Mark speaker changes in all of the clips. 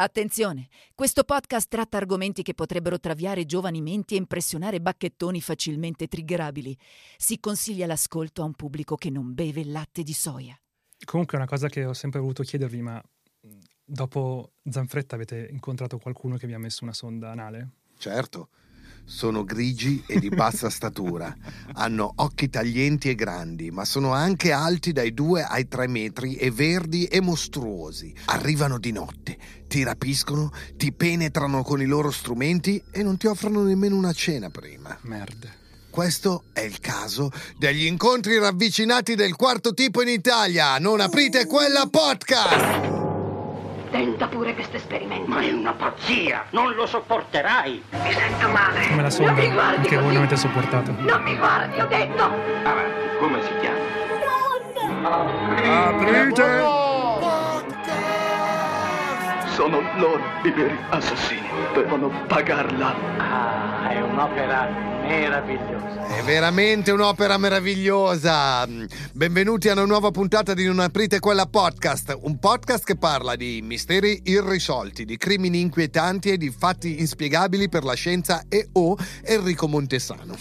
Speaker 1: Attenzione, questo podcast tratta argomenti che potrebbero traviare giovani menti e impressionare bacchettoni facilmente triggerabili. Si consiglia l'ascolto a un pubblico che non beve latte di soia.
Speaker 2: Comunque una cosa che ho sempre voluto chiedervi, ma dopo Zanfretta avete incontrato qualcuno che vi ha messo una sonda anale?
Speaker 3: Certo. Sono grigi e di bassa statura, hanno occhi taglienti e grandi, ma sono anche alti dai 2 ai 3 metri e verdi e mostruosi. Arrivano di notte, ti rapiscono, ti penetrano con i loro strumenti e non ti offrono nemmeno una cena prima.
Speaker 2: Merda.
Speaker 3: Questo è il caso degli incontri ravvicinati del quarto tipo in Italia. Non aprite quella podcast!
Speaker 4: Tenta pure questo esperimento.
Speaker 5: Ma è una pazzia! Non lo sopporterai!
Speaker 4: Mi sento male.
Speaker 2: Come la sonda
Speaker 4: Non mi guardi
Speaker 2: che voi non avete sopportato.
Speaker 4: Non mi guardi, ho detto.
Speaker 5: Avanti, come si chiama?
Speaker 3: Aprite!
Speaker 6: Sono loro i veri assassini. Devono pagarla.
Speaker 5: Ah, è un'opera meravigliosa.
Speaker 3: È veramente un'opera meravigliosa. Benvenuti a una nuova puntata di Non aprite quella podcast, un podcast che parla di misteri irrisolti, di crimini inquietanti e di fatti inspiegabili per la scienza e o Enrico Montesano.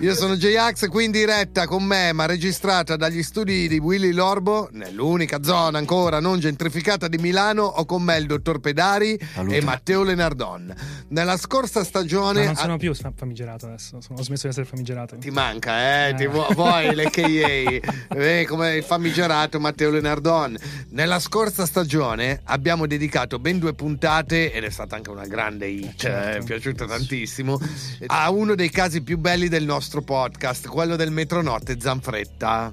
Speaker 3: Io sono J-Ax, qui in diretta con me, ma registrata dagli studi di Willy Lorbo, nell'unica zona ancora non gentrificata di Milano, ho con me il dottor Pedari e Matteo Lenardon. Nella scorsa stagione...
Speaker 2: Ma non sono più fa- famigerato adesso, sono- ho smesso di essere famigerato.
Speaker 3: Ti manca, eh? Ti
Speaker 2: Eh.
Speaker 3: vu- vuoi le KA? Eh, come il famigerato Matteo Lenardon. Nella scorsa stagione abbiamo dedicato ben due puntate, ed è stata anche una grande hit,
Speaker 2: certo.
Speaker 3: eh, è piaciuta tantissimo, a uno dei casi più belli del nostro podcast, quello del metronotte Zanfretta.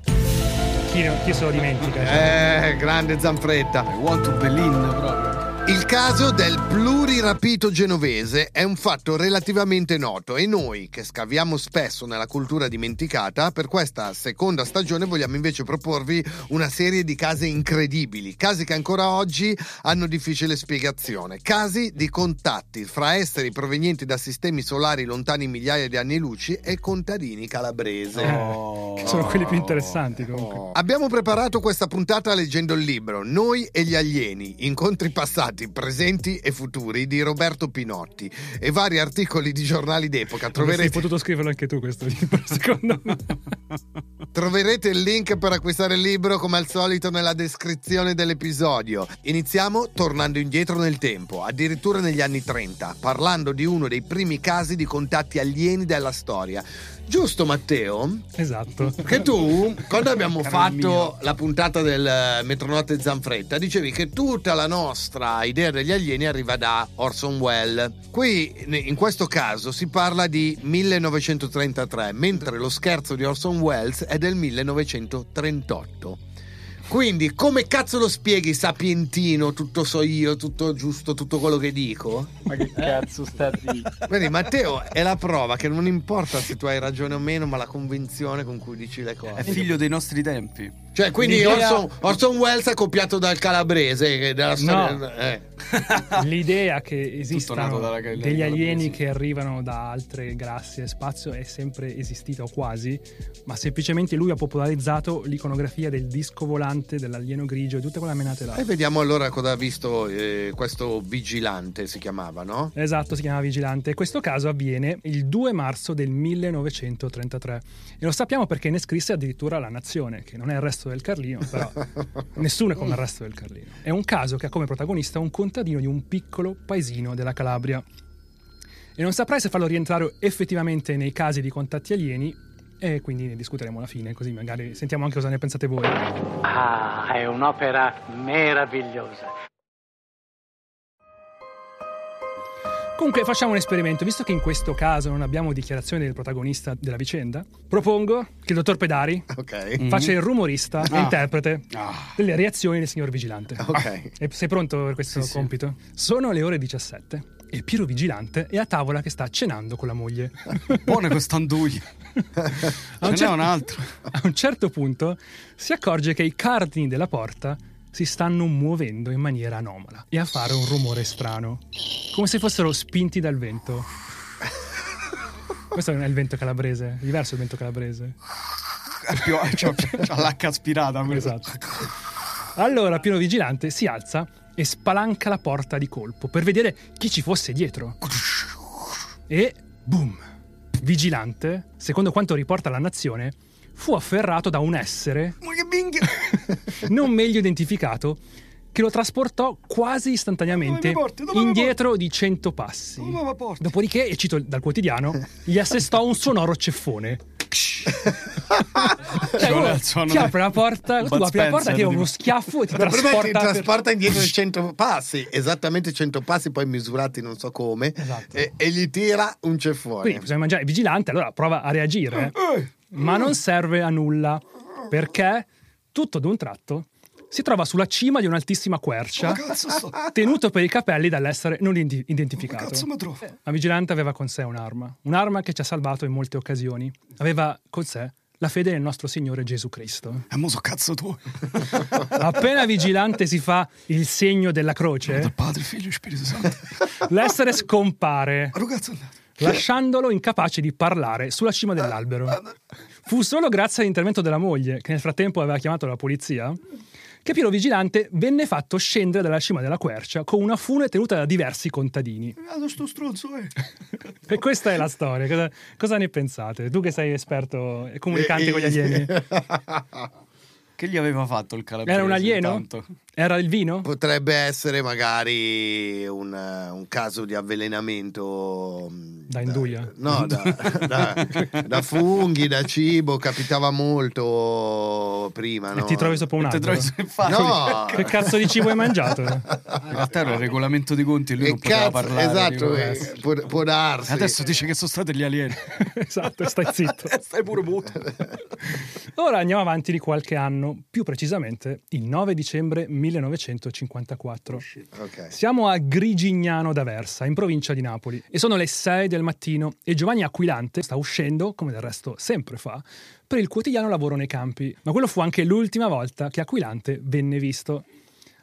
Speaker 2: Chi, chi se lo dimentica? cioè?
Speaker 3: Eh, grande Zanfretta.
Speaker 6: Want to Berlin proprio.
Speaker 3: Il caso del plurirapito genovese è un fatto relativamente noto e noi, che scaviamo spesso nella cultura dimenticata, per questa seconda stagione vogliamo invece proporvi una serie di casi incredibili, casi che ancora oggi hanno difficile spiegazione, casi di contatti fra esseri provenienti da sistemi solari lontani migliaia di anni luci e contadini calabresi.
Speaker 2: Eh, che sono quelli più interessanti comunque.
Speaker 3: Abbiamo preparato questa puntata leggendo il libro Noi e gli alieni, incontri passati, presenti e futuri di Roberto Pinotti e vari articoli di giornali d'epoca. Troverete,
Speaker 2: potuto scriverlo anche tu questo libro, secondo me.
Speaker 3: troverete il link per acquistare il libro come al solito nella descrizione dell'episodio. Iniziamo tornando indietro nel tempo, addirittura negli anni 30, parlando di uno dei primi casi di contatti alieni della storia. Giusto Matteo?
Speaker 2: Esatto.
Speaker 3: Che tu, quando abbiamo fatto
Speaker 6: mio.
Speaker 3: la puntata del eh, Metronotte Zanfretta, dicevi che tutta la nostra idea degli alieni arriva da Orson Welles. Qui, in questo caso, si parla di 1933, mentre lo scherzo di Orson Welles è del 1938. Quindi, come cazzo lo spieghi, sapientino, tutto so io, tutto giusto, tutto quello che dico?
Speaker 5: Ma che cazzo sta di?
Speaker 3: Vedi, Matteo è la prova che non importa se tu hai ragione o meno, ma la convinzione con cui dici le cose.
Speaker 6: È figlio dei nostri tempi.
Speaker 3: Cioè, quindi
Speaker 2: L'idea-
Speaker 3: Orson, Orson Welles è copiato dal calabrese che della storia.
Speaker 2: No.
Speaker 3: eh.
Speaker 2: L'idea che esistano
Speaker 6: dalla-
Speaker 2: degli
Speaker 6: dalla
Speaker 2: alieni che arrivano da altre galassie e spazio è sempre esistita o quasi, ma semplicemente lui ha popolarizzato l'iconografia del disco volante, dell'alieno grigio e tutte quelle menate là.
Speaker 3: E vediamo allora cosa ha visto eh, questo vigilante, si chiamava, no?
Speaker 2: Esatto, si chiama Vigilante. Questo caso avviene il 2 marzo del 1933 e lo sappiamo perché ne scrisse addirittura La Nazione, che non è il resto del Carlino, però nessuno è come il resto del Carlino. È un caso che ha come protagonista un contadino di un piccolo paesino della Calabria. E non saprai se farlo rientrare effettivamente nei casi di contatti alieni e quindi ne discuteremo alla fine, così magari sentiamo anche cosa ne pensate voi.
Speaker 5: Ah, è un'opera meravigliosa.
Speaker 2: Comunque facciamo un esperimento, visto che in questo caso non abbiamo dichiarazione del protagonista della vicenda, propongo che il dottor Pedari
Speaker 3: Ok.
Speaker 2: faccia il rumorista e
Speaker 6: Ah.
Speaker 2: interprete
Speaker 6: Ah.
Speaker 2: delle reazioni del signor vigilante.
Speaker 3: Ok.
Speaker 2: E sei pronto per questo
Speaker 6: Sì, sì.
Speaker 2: compito? Sono le ore 17 e Piero Vigilante è a tavola che sta cenando con la moglie.
Speaker 6: Buone quest'anduia.
Speaker 2: A un, cer-
Speaker 6: un altro.
Speaker 2: a un certo punto si accorge che i cardini della porta si stanno muovendo in maniera anomala e a fare un rumore strano, come se fossero spinti dal vento. Questo non è il vento calabrese, è diverso il vento calabrese.
Speaker 6: C'ha, c'ha l'H aspirata. quello.
Speaker 2: Esatto. Allora Piero Vigilante si alza e spalanca la porta di colpo per vedere chi ci fosse dietro. E boom! Vigilante, secondo quanto riporta la nazione, fu afferrato da un essere non meglio identificato che lo trasportò quasi istantaneamente
Speaker 7: porti?
Speaker 2: Indietro di 100 passi. Dopodiché, e cito dal quotidiano, gli assestò un sonoro ceffone. Cioè, uno ti apre la porta, tu apri la porta, ti dà uno schiaffo e ti
Speaker 3: Ma prima ti
Speaker 2: trasporta. per-
Speaker 3: trasporta indietro di 100 passi, esattamente 100 passi, poi misurati non so come,
Speaker 2: Esatto.
Speaker 3: e, e gli tira un ceffone.
Speaker 2: Quindi bisogna mangiare vigilante, allora prova a reagire. eh. Ma non serve a nulla, perché tutto d'un tratto si trova sulla cima di un'altissima quercia,
Speaker 7: cazzo sto?
Speaker 2: tenuto per i capelli dall'essere non identificato.
Speaker 7: cazzo mi trovo?
Speaker 2: La vigilante aveva con sé un'arma, un'arma che ci ha salvato in molte occasioni. Aveva con sé la fede nel nostro Signore Gesù Cristo.
Speaker 7: E mo so cazzo tu.
Speaker 2: Appena vigilante si fa il segno della
Speaker 7: Del
Speaker 2: croce,
Speaker 7: Padre, Figlio e Spirito Santo.
Speaker 2: l'essere scompare,
Speaker 7: cazzo
Speaker 2: lasciandolo incapace di parlare sulla cima dell'albero. Fu solo grazie all'intervento della moglie, che nel frattempo aveva chiamato la polizia, che Piero Vigilante venne fatto scendere dalla cima della quercia con una fune tenuta da diversi contadini.
Speaker 7: Guarda sto stronzo, eh.
Speaker 2: E questa è la storia. Cosa, cosa ne pensate? Tu che sei esperto e comunicante con gli alieni.
Speaker 7: Che gli aveva fatto il calabrese?
Speaker 2: Era un alieno?
Speaker 7: intanto?
Speaker 2: Era il vino?
Speaker 3: Potrebbe essere magari un, un caso di avvelenamento mh,
Speaker 2: Da induia?
Speaker 3: no, da, da- da funghi, da cibo, capitava molto prima.
Speaker 2: E
Speaker 3: No?
Speaker 2: ti trovi sopra un albero?
Speaker 7: trovi infatti.
Speaker 3: No,
Speaker 2: Che cazzo di cibo hai mangiato?
Speaker 7: In realtà era il regolamento di conti e lui
Speaker 3: che
Speaker 7: non poteva
Speaker 3: cazzo,
Speaker 7: parlare.
Speaker 3: esatto, eh, può, può darsi.
Speaker 7: Adesso dice che sono stati gli alieni.
Speaker 2: esatto, stai zitto.
Speaker 7: Stai pure muto.
Speaker 2: Ora andiamo avanti di qualche anno, più precisamente il 9 dicembre 1954.
Speaker 3: Ok.
Speaker 2: Siamo a Grigignano d'Aversa, in provincia di Napoli, e sono le 6 del mattino e Giovanni Aquilante sta uscendo, come del resto sempre fa, per il quotidiano lavoro nei campi. Ma quello fu anche l'ultima volta che Aquilante venne visto.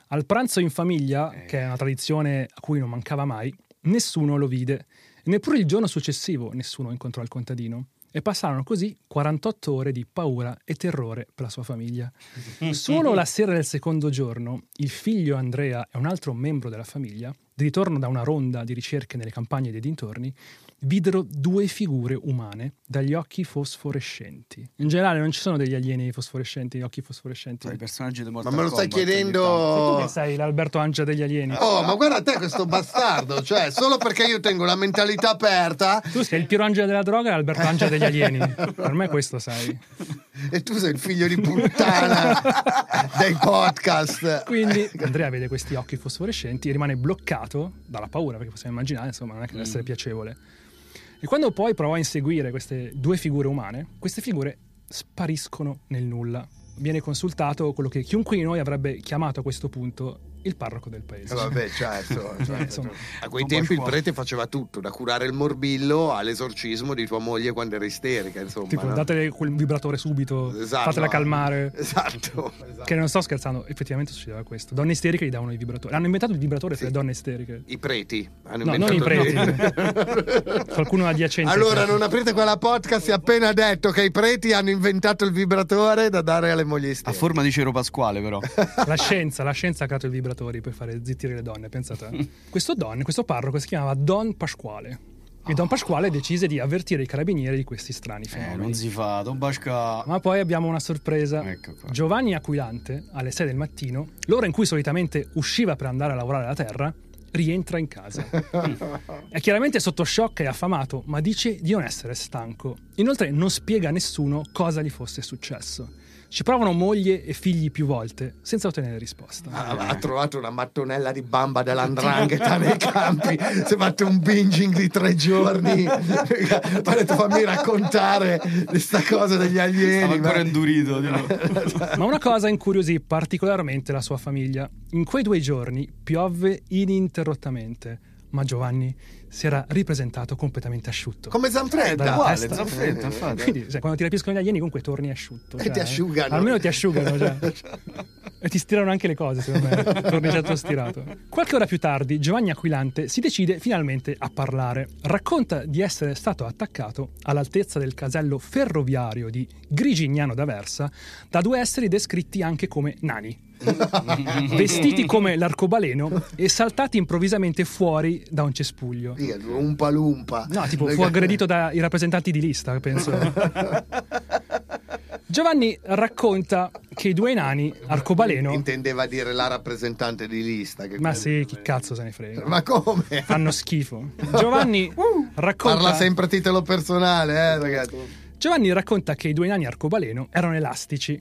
Speaker 2: Al pranzo in famiglia, che è una tradizione a cui non mancava mai, nessuno lo vide. Neppure il giorno successivo nessuno incontrò il contadino. E passarono così 48 ore di paura e terrore per la sua famiglia. Solo la sera del secondo giorno, il figlio Andrea e un altro membro della famiglia, di ritorno da una ronda di ricerche nelle campagne dei dintorni, videro due figure umane dagli occhi fosforescenti. In generale non ci sono degli alieni fosforescenti, occhi fosforescenti.
Speaker 7: I personaggi di
Speaker 3: Ma
Speaker 7: Mortal
Speaker 3: me lo stai
Speaker 7: Kombat
Speaker 2: Sei tu
Speaker 3: chiedendo...
Speaker 2: che sei l'Alberto Ancia degli alieni.
Speaker 3: Oh, ma guarda te questo bastardo, cioè solo perché io tengo la mentalità aperta
Speaker 2: Tu sei il Piero Angela della droga e l'Alberto Ancia degli alieni. Per me questo sei.
Speaker 3: E tu sei il figlio di puttana dei podcast.
Speaker 2: Quindi Andrea vede questi occhi fosforescenti e rimane bloccato dalla paura, perché possiamo immaginare, insomma, non è che deve essere piacevole. E quando poi prova a inseguire queste due figure umane, queste figure spariscono nel nulla. Viene consultato quello che chiunque di noi avrebbe chiamato a questo punto il parroco del paese.
Speaker 3: Eh, vabbè, certo. certo.
Speaker 2: insomma,
Speaker 3: a quei tempi il prete faceva tutto, da curare il morbillo all'esorcismo di tua moglie quando era isterica, insomma.
Speaker 2: Tipo,
Speaker 3: no?
Speaker 2: datele quel vibratore subito,
Speaker 3: Esatto.
Speaker 2: fatela calmare.
Speaker 3: Esatto. esatto.
Speaker 2: Che non sto scherzando, effettivamente succedeva questo. Donne isteriche gli davano i vibratori. Hanno inventato il vibratore per le donne isteriche.
Speaker 3: I preti hanno
Speaker 2: No, non i preti. Qualcuno adiacente.
Speaker 3: Allora, non aprite quella podcast, si è appena detto che i preti hanno inventato il vibratore da dare alle mogli
Speaker 7: A
Speaker 3: isteriche.
Speaker 7: forma di Cero Pasquale, però.
Speaker 2: La scienza, la scienza ha creato i vibratori per fare zittire le donne, pensate. Questo don, questo parroco si chiamava Don Pasquale. E Don Pasquale decise di avvertire i carabinieri di questi strani
Speaker 7: Eh,
Speaker 2: fenomeni.
Speaker 7: non si fa, Don Basca.
Speaker 2: Ma poi abbiamo una sorpresa.
Speaker 7: Ecco qua.
Speaker 2: Giovanni Aquilante, alle 6 del mattino, l'ora in cui solitamente usciva per andare a lavorare la terra, rientra in casa. È chiaramente sotto shock e affamato, ma dice di non essere stanco. Inoltre non spiega a nessuno cosa gli fosse successo. Ci provano moglie e figli più volte, senza ottenere risposta.
Speaker 3: Ha, ha trovato una mattonella di bamba dell'andrangheta nei campi. Si è fatto un binging di tre giorni. ha detto fammi raccontare questa cosa degli alieni.
Speaker 7: Stava ancora
Speaker 3: ma-
Speaker 7: indurito.
Speaker 2: Ma una cosa incuriosì particolarmente la sua famiglia. In quei due giorni piovve ininterrottamente, ma Giovanni si era ripresentato completamente asciutto.
Speaker 3: Come Zanfredda.
Speaker 2: Dalla
Speaker 7: Uguale,
Speaker 2: testa.
Speaker 7: Zanfretta, infatti.
Speaker 2: Quindi, sai, quando ti rapiscono gli alieni, comunque torni asciutto.
Speaker 3: E
Speaker 2: cioè,
Speaker 3: ti asciugano.
Speaker 2: Almeno ti asciugano, cioè. E ti stirano anche le cose, secondo me. Torni certo stirato. Qualche ora più tardi, Giovanni Aquilante si decide finalmente a parlare. Racconta di essere stato attaccato all'altezza del casello ferroviario di Grigignano d'Aversa da due esseri descritti anche come nani. vestiti come l'arcobaleno e saltati improvvisamente fuori da un cespuglio.
Speaker 3: Un palumpa.
Speaker 2: No, tipo fu aggredito dai rappresentanti di lista, penso. Giovanni racconta che i due nani, arcobaleno,
Speaker 3: Intendeva dire la rappresentante di lista.
Speaker 2: Ma sì, chi cazzo se ne frega.
Speaker 3: Ma come?
Speaker 2: Fanno schifo. Giovanni racconta
Speaker 3: Parla sempre a titolo personale, eh, ragazzi.
Speaker 2: Giovanni racconta che i due nani arcobaleno erano elastici.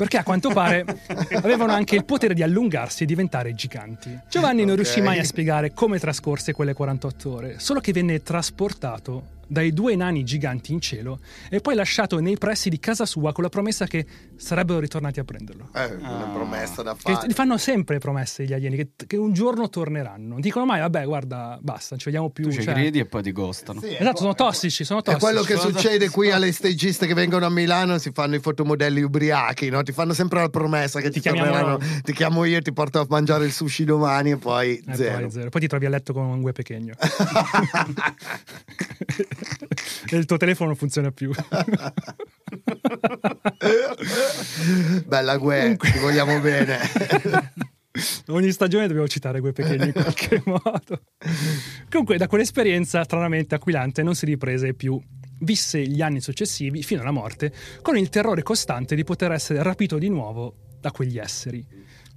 Speaker 2: Perché a quanto pare avevano anche il potere di allungarsi e diventare giganti. Giovanni non
Speaker 3: Ok.
Speaker 2: riuscì mai a spiegare come trascorse quelle 48 ore, solo che venne trasportato dai due nani giganti in cielo e poi lasciato nei pressi di casa sua con la promessa che sarebbero ritornati a prenderlo.
Speaker 3: Eh, una promessa da
Speaker 2: Che
Speaker 3: fare.
Speaker 2: gli fanno sempre promesse gli alieni, che, che un giorno torneranno. Dicono mai, vabbè, guarda, basta, non ci vediamo più.
Speaker 7: Tu ci
Speaker 2: cioè-
Speaker 7: credi e poi ti costano.
Speaker 3: Sì,
Speaker 2: Esatto, sono tossici, sono
Speaker 3: È
Speaker 2: tossici.
Speaker 3: quello che
Speaker 7: Sono
Speaker 3: succede qui alle stagiste che vengono a Milano, si fanno i fotomodelli ubriachi, no? Ti fanno sempre la promessa che
Speaker 2: Ti
Speaker 3: ti,
Speaker 2: chiamiamo
Speaker 3: torneranno.
Speaker 2: noi.
Speaker 3: Ti chiamo io, ti porto a mangiare il sushi domani e poi
Speaker 2: Eh,
Speaker 3: zero.
Speaker 2: Poi, zero. Poi ti trovi a letto con un gue pechegno. e il tuo telefono non funziona più.
Speaker 3: Bella Gue, ti vogliamo bene.
Speaker 2: Ogni stagione dobbiamo citare Gue pechegno in qualche modo. Comunque, da quell'esperienza stranamente aquilante non si riprese più. Visse gli anni successivi, fino alla morte, con il terrore costante di poter essere rapito di nuovo da quegli esseri.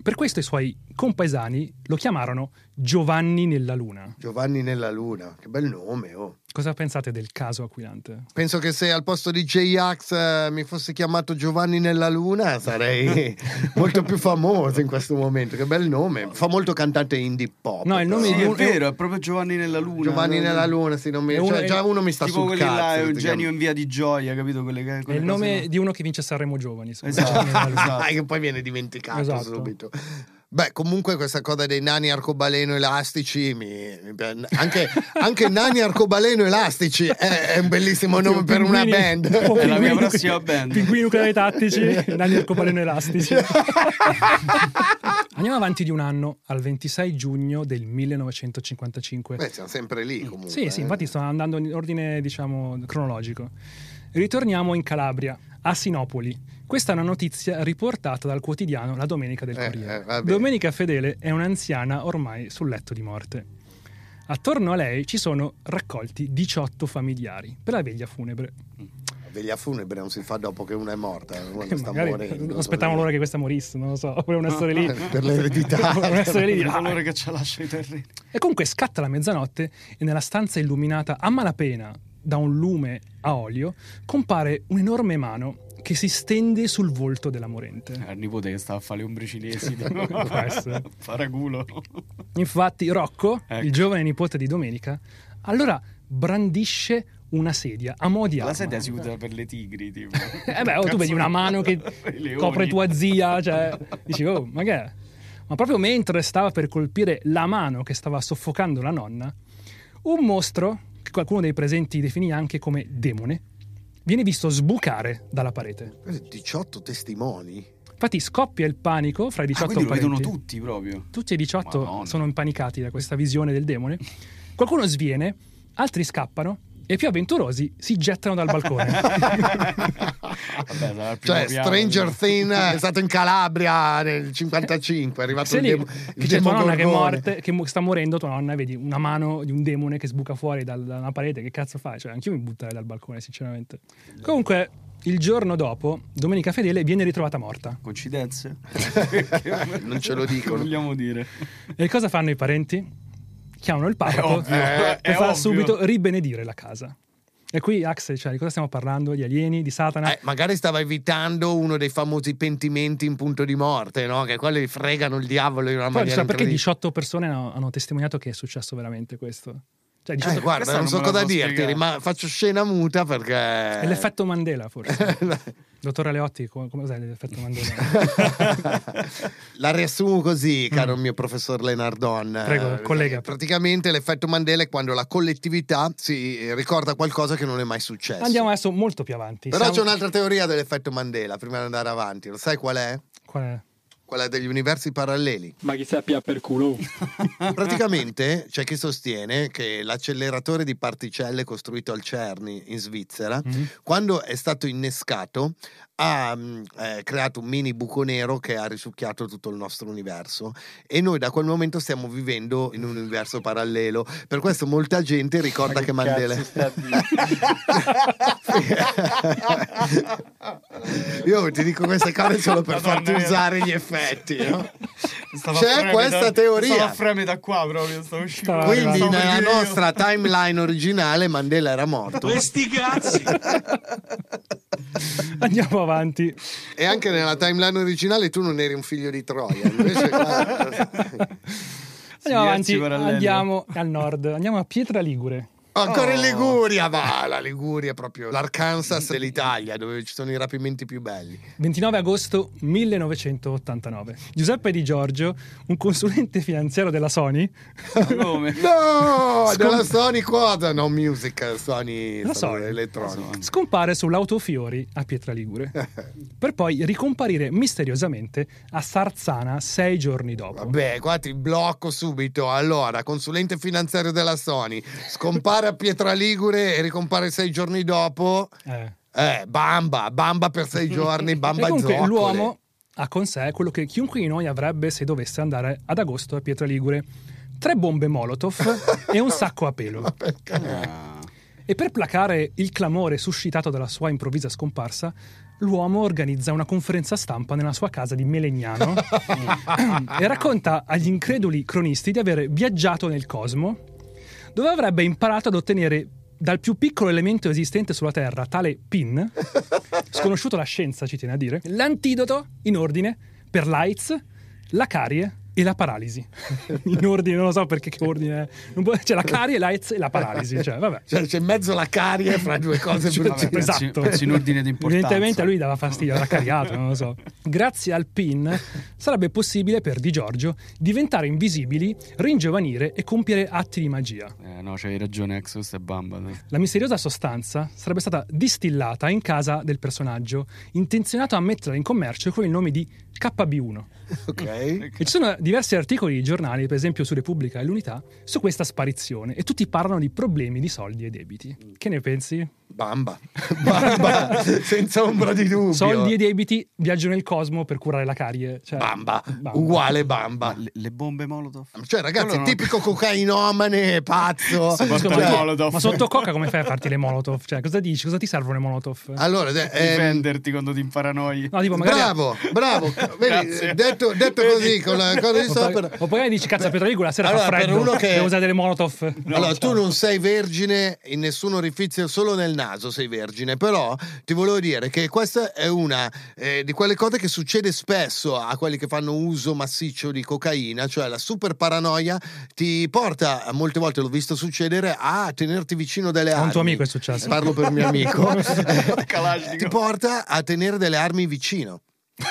Speaker 2: Per questo i suoi compaesani lo chiamarono Giovanni nella Luna.
Speaker 3: Giovanni nella Luna, che bel nome, oh.
Speaker 2: Cosa pensate del caso aquilante?
Speaker 3: Penso che se al posto di J-Ax eh, mi fosse chiamato Giovanni nella Luna sarei molto più famoso in questo momento. Che bel nome. Fa molto cantante indie pop.
Speaker 2: No, il nome.
Speaker 7: Sì, è
Speaker 2: un-
Speaker 7: vero, è proprio Giovanni nella Luna.
Speaker 3: Giovanni
Speaker 7: No?
Speaker 3: nella Luna, sì, non mi...
Speaker 2: È uno-
Speaker 3: cioè, già uno mi sta
Speaker 7: tipo
Speaker 3: sul cazzo.
Speaker 7: là, Eugenio in via di gioia, capito? Quelle, quelle
Speaker 2: È il nome
Speaker 7: là.
Speaker 2: di uno che vince Sanremo Giovani.
Speaker 7: Esatto, esatto.
Speaker 3: Ah, che poi viene dimenticato
Speaker 2: Esatto.
Speaker 3: subito. Beh, comunque questa cosa dei nani arcobaleno elastici, mi, mi anche, anche nani arcobaleno elastici è, è un bellissimo nome per una band.
Speaker 2: o
Speaker 7: È la mia prossima band.
Speaker 2: Pinguini nucleari tattici, nani arcobaleno elastici. Andiamo avanti di un anno, al 26 giugno del 1955.
Speaker 3: Beh, siamo sempre lì comunque.
Speaker 2: Sì, sì, infatti sto andando in ordine, diciamo, cronologico. Ritorniamo in Calabria, a Sinopoli. Questa è una notizia riportata dal quotidiano La Domenica del
Speaker 3: Eh,
Speaker 2: Corriere.
Speaker 3: eh, vabbè.
Speaker 2: Domenica Fedele è un'anziana ormai sul letto di morte. Attorno a lei ci sono raccolti 18 familiari per la veglia funebre.
Speaker 3: La veglia funebre non si fa dopo che una è morta, uno sta
Speaker 2: Magari
Speaker 3: morendo.
Speaker 2: aspettavano l'ora che questa morisse, non lo so, volevano essere lì.
Speaker 3: Per l'eredità.
Speaker 2: Volevano essere lì.
Speaker 7: Colore che ci lascia i terreni.
Speaker 2: E comunque scatta la mezzanotte e nella stanza illuminata a malapena da un lume a olio compare un'enorme mano che si stende sul volto della morente.
Speaker 7: Il nipote che sta a fare le ombre cinesi.
Speaker 2: Può essere.
Speaker 7: Paraculo.
Speaker 2: Infatti Rocco,
Speaker 7: Ecco.
Speaker 2: il giovane nipote di Domenica, allora brandisce una sedia a mo' di arma.
Speaker 7: La sedia si usa per le tigri, tipo.
Speaker 2: Eh beh, oh, tu vedi una mano che copre tua zia, cioè, dici, oh, ma che è? Ma proprio mentre stava per colpire la mano che stava soffocando la nonna, un mostro, che qualcuno dei presenti definì anche come demone, viene visto sbucare dalla parete.
Speaker 3: 18 testimoni?
Speaker 2: Infatti scoppia il panico fra i
Speaker 7: Ah,
Speaker 2: 18
Speaker 7: quindi lo vedono
Speaker 2: parenti.
Speaker 7: tutti proprio.
Speaker 2: Tutti e 18
Speaker 7: Madonna.
Speaker 2: sono impanicati da questa visione del demone. Qualcuno sviene, altri scappano e i più avventurosi si gettano dal balcone.
Speaker 7: Vabbè,
Speaker 3: Cioè,
Speaker 7: piano,
Speaker 3: Stranger. Things è stato in Calabria nel 55, è arrivato
Speaker 2: Sei
Speaker 3: il
Speaker 2: lì,
Speaker 3: demo,
Speaker 2: che
Speaker 3: il
Speaker 2: c'è tua nonna che è morte, che sta morendo tua nonna, e vedi una mano di un demone che sbuca fuori dal- da una parete, che cazzo fai? Cioè, anch'io mi butterei dal balcone, sinceramente. Comunque, il giorno dopo, Domenica Fedele viene ritrovata morta.
Speaker 7: Coincidenze?
Speaker 3: Non ce lo dicono.
Speaker 7: Che vogliamo dire?
Speaker 2: E cosa fanno i parenti? Chiamano il
Speaker 7: ovvio,
Speaker 2: per
Speaker 7: è
Speaker 2: far
Speaker 7: ovvio.
Speaker 2: subito ribenedire la casa. E qui, Axel, cioè, di cosa stiamo parlando? Di alieni, di Satana?
Speaker 3: Eh, magari stava evitando uno dei famosi pentimenti in punto di morte, no? Che quelli fregano il diavolo in una
Speaker 2: Poi,
Speaker 3: maniera
Speaker 2: chissà perché
Speaker 3: incredibile.
Speaker 2: 18 persone hanno, hanno testimoniato che è successo veramente questo. Cioè, 18
Speaker 3: Eh, guarda, non so cosa
Speaker 7: so
Speaker 3: dirti, ma faccio scena muta perché...
Speaker 2: È l'effetto Mandela, forse. Dottor Aleotti, come, cos'è l'effetto Mandela?
Speaker 3: La riassumo così, caro mio professor Lenardon.
Speaker 2: Mm. Prego,
Speaker 3: Eh,
Speaker 2: collega.
Speaker 3: Praticamente l'effetto Mandela è quando la collettività si ricorda qualcosa che non è mai successo.
Speaker 2: Andiamo adesso molto più avanti.
Speaker 3: Però
Speaker 2: Siamo-
Speaker 3: c'è un'altra teoria dell'effetto Mandela, prima di andare avanti. Lo sai qual è?
Speaker 2: Qual è?
Speaker 3: Quella degli universi paralleli.
Speaker 5: Ma chi sappia per culo.
Speaker 3: Praticamente c'è chi sostiene che l'acceleratore di particelle costruito al CERN in Svizzera,
Speaker 2: Mhm.
Speaker 3: quando è stato innescato, ha mm, eh, creato un mini buco nero che ha risucchiato tutto il nostro universo e noi da quel momento stiamo vivendo in un universo parallelo. Per questo molta gente ricorda che, Mandela... Io ti dico queste cose solo per
Speaker 7: Madonna
Speaker 3: farti
Speaker 7: mia.
Speaker 3: usare gli effetti, no?
Speaker 7: Stavo a
Speaker 3: C'è questa
Speaker 7: da-
Speaker 3: teoria.
Speaker 7: Stavo a freme da qua proprio, stavo uscendo.
Speaker 3: Quindi
Speaker 7: Stavo
Speaker 3: nella
Speaker 7: io.
Speaker 3: nostra timeline originale Mandela era morto
Speaker 6: Questi cazzi!
Speaker 2: Andiamo avanti.
Speaker 3: e anche nella timeline originale tu non eri un figlio di Troia. Invece qua-
Speaker 2: Andiamo avanti, andiamo al nord, andiamo a Pietra Ligure.
Speaker 3: Ancora in
Speaker 7: Oh.
Speaker 3: Liguria, va, la Liguria è proprio l'Arkansas dell'Italia dove ci sono i rapimenti più belli.
Speaker 2: 29 agosto 1989. Giuseppe Di Giorgio, un consulente finanziario della Sony,
Speaker 7: Come?
Speaker 3: No,
Speaker 2: Scom-
Speaker 3: della Sony cosa? No, music, Sony,
Speaker 2: La
Speaker 3: Sony
Speaker 2: Sony.
Speaker 3: elettronica.
Speaker 2: scompare sull'Autofiori a Pietra Ligure, per poi ricomparire misteriosamente a Sarzana sei giorni dopo.
Speaker 3: Vabbè, qua ti blocco subito. Allora, consulente finanziario della Sony, scompare a Pietra Ligure e ricompare sei giorni dopo.
Speaker 2: Eh.
Speaker 3: Eh, bamba, bamba per sei giorni, bamba zoccole.
Speaker 2: l'uomo ha con sé quello che chiunque di noi avrebbe se dovesse andare ad agosto a Pietra Ligure. Tre bombe Molotov e un sacco a pelo.
Speaker 7: Ah.
Speaker 2: E per placare il clamore suscitato dalla sua improvvisa scomparsa, l'uomo organizza una conferenza stampa nella sua casa di Melegnano e racconta agli increduli cronisti di aver viaggiato nel cosmo, dove avrebbe imparato ad ottenere dal più piccolo elemento esistente sulla Terra, tale PIN, sconosciuto alla scienza ci tiene a dire, l'antidoto? In ordine per l'AIDS, la carie e la paralisi. In ordine, non lo so perché che ordine è. C'è la carie, l'AIDS e la paralisi, cioè vabbè.
Speaker 3: Cioè, c'è in mezzo la carie fra due cose
Speaker 2: Cioè,
Speaker 3: precise.
Speaker 7: pensi-
Speaker 2: esatto.
Speaker 7: pensi in ordine di importanza.
Speaker 2: Evidentemente a lui dava fastidio, era cariato, non lo so. Grazie al PIN sarebbe possibile per Di Giorgio diventare invisibili, ringiovanire e compiere atti di magia.
Speaker 7: Eh, no, c'hai ragione, ex, questa è bamba. dai.
Speaker 2: La misteriosa sostanza sarebbe stata distillata in casa del personaggio, intenzionato a metterla in commercio con il nome di KB1.
Speaker 3: Ok.
Speaker 2: E ci sono diversi articoli di giornali, per esempio su Repubblica e l'Unità, su questa sparizione e tutti parlano di problemi di soldi e debiti. Che ne pensi?
Speaker 3: Bamba. Bamba, senza ombra di dubbio.
Speaker 2: Soldi e debiti, viaggio nel cosmo per curare la carie. Cioè,
Speaker 3: Bamba. uguale bamba.
Speaker 7: Le, le bombe Molotov?
Speaker 3: Cioè, ragazzi,
Speaker 7: Quello non-
Speaker 3: tipico cocainomane, pazzo.
Speaker 7: Sì,
Speaker 3: Cioè,
Speaker 7: le Molotov.
Speaker 2: Ma sotto coca come fai a farti le molotov? Cioè, cosa dici? Cosa ti servono le molotov?
Speaker 3: Allora, de- ehm,
Speaker 7: Difenderti quando ti imparanoia.
Speaker 2: No, tipo, magari...
Speaker 3: bravo, bravo. Vedi, detto, detto così, con la cosa di
Speaker 2: O poi,
Speaker 3: sopra.
Speaker 2: o poi magari dici, cazzo, a Pietra Ligure la sera
Speaker 3: Allora,
Speaker 2: fa
Speaker 3: per
Speaker 2: freddo,
Speaker 3: uno che-
Speaker 2: devo usare delle molotov.
Speaker 3: allora, tu non sei vergine in nessun orifizio, solo nel naso sei vergine, però ti volevo dire che questa è una eh, di quelle cose che succede spesso a quelli che fanno uso massiccio di cocaina, cioè la super paranoia ti porta, molte volte l'ho visto succedere, a tenerti vicino delle
Speaker 2: A
Speaker 3: armi.
Speaker 2: un tuo amico è successo.
Speaker 3: Parlo per mio amico. Ti porta a tenere delle armi vicino.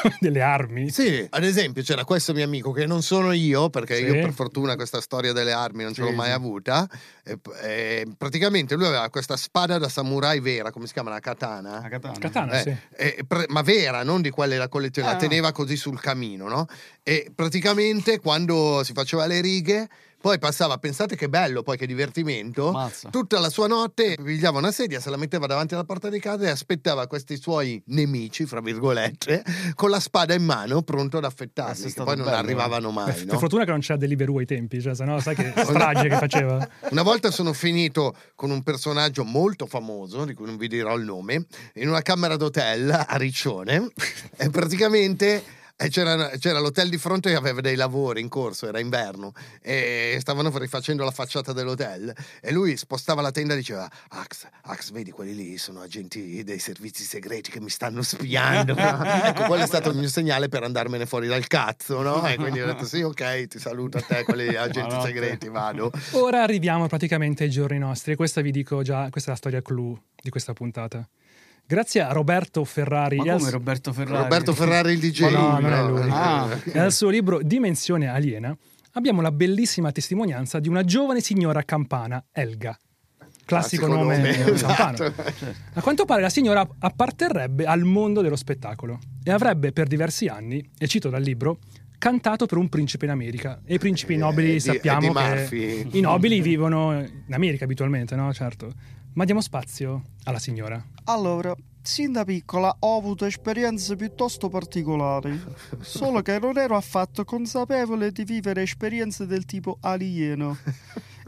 Speaker 2: delle armi.
Speaker 3: Sì, ad esempio c'era questo mio amico che non sono io, perché
Speaker 2: Sì.
Speaker 3: io per fortuna questa storia delle armi non ce l'ho
Speaker 7: Sì,
Speaker 3: mai avuta. E, e praticamente lui aveva questa spada da samurai vera, come si chiama? La katana.
Speaker 7: La katana.
Speaker 2: Katana,
Speaker 3: Eh,
Speaker 2: sì.
Speaker 3: e pre- ma vera, non di quelle la collezione, la
Speaker 7: Ah.
Speaker 3: teneva così sul camino, no? E praticamente quando si faceva le righe, poi passava, pensate che bello, poi che divertimento.
Speaker 7: Mazza.
Speaker 3: Tutta la sua notte pigliava una sedia, se la metteva davanti alla porta di casa e aspettava questi suoi nemici, fra virgolette, con la spada in mano, pronto ad affettarli,
Speaker 7: è
Speaker 3: che poi non
Speaker 7: bello,
Speaker 3: arrivavano mai,
Speaker 2: per
Speaker 3: no?
Speaker 2: fortuna che non c'era Deliveroo ai tempi, cioè, sennò sai che strage che faceva.
Speaker 3: Una volta sono finito con un personaggio molto famoso, di cui non vi dirò il nome, in una camera d'hotel a Riccione e praticamente eh, c'era, c'era l'hotel di fronte che aveva dei lavori in corso, era inverno, e stavano rifacendo la facciata dell'hotel e lui spostava la tenda e diceva Ax, Ax, vedi quelli lì sono agenti dei servizi segreti che mi stanno spiando. ecco, quello è stato il mio segnale per andarmene fuori dal cazzo, no? E quindi ho detto sì, ok, ti saluto a te, quelli agenti segreti, vado.
Speaker 2: Ora arriviamo praticamente ai giorni nostri e questa vi dico già, questa è la storia clou di questa puntata. Grazie a Roberto Ferrari
Speaker 7: Ma come Roberto Ferrari?
Speaker 3: Roberto Ferrari il DJ.
Speaker 2: Ma no, non è lui.
Speaker 7: Ah.
Speaker 2: al suo libro Dimensione aliena abbiamo la bellissima testimonianza di una giovane signora campana, Elga. classico,
Speaker 3: Classico
Speaker 2: nome,
Speaker 3: nome,
Speaker 2: campano.
Speaker 3: esatto.
Speaker 2: A quanto pare la signora apparterrebbe al mondo dello spettacolo e avrebbe per diversi anni, e cito dal libro, cantato per un principe in America. E i principi
Speaker 3: Eh,
Speaker 2: nobili
Speaker 3: di-
Speaker 2: sappiamo
Speaker 3: Eddie
Speaker 2: che
Speaker 3: Murphy.
Speaker 2: i nobili vivono in America abitualmente, no? Certo. Ma diamo spazio alla signora.
Speaker 7: Allora, sin da piccola ho avuto esperienze piuttosto particolari, solo che non ero affatto consapevole di vivere esperienze del tipo alieno.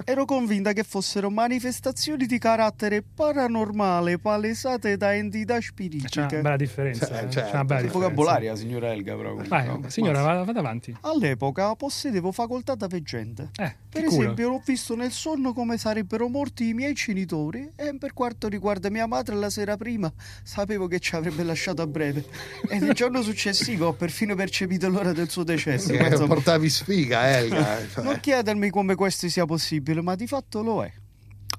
Speaker 7: Ero convinta che fossero manifestazioni di carattere paranormale palesate da entità
Speaker 2: C'è
Speaker 7: spiritiche.
Speaker 2: una bella differenza.
Speaker 3: Cioè,
Speaker 2: eh.
Speaker 3: certo.
Speaker 2: C'è una bella
Speaker 7: Il la signora Elga, però.
Speaker 2: Vai,
Speaker 7: No,
Speaker 2: signora, vada, vada avanti.
Speaker 7: All'epoca possedevo facoltà da veggente.
Speaker 2: Eh,
Speaker 7: Per
Speaker 2: che culo.
Speaker 7: esempio, ho visto nel sonno come sarebbero morti i miei genitori e per quanto riguarda mia madre la sera prima sapevo che ci avrebbe lasciato a breve e nel giorno successivo ho perfino percepito l'ora del suo decesso.
Speaker 3: Che portavi sfiga, Elga. cioè.
Speaker 7: non chiedermi come questo sia possibile, ma di fatto lo è.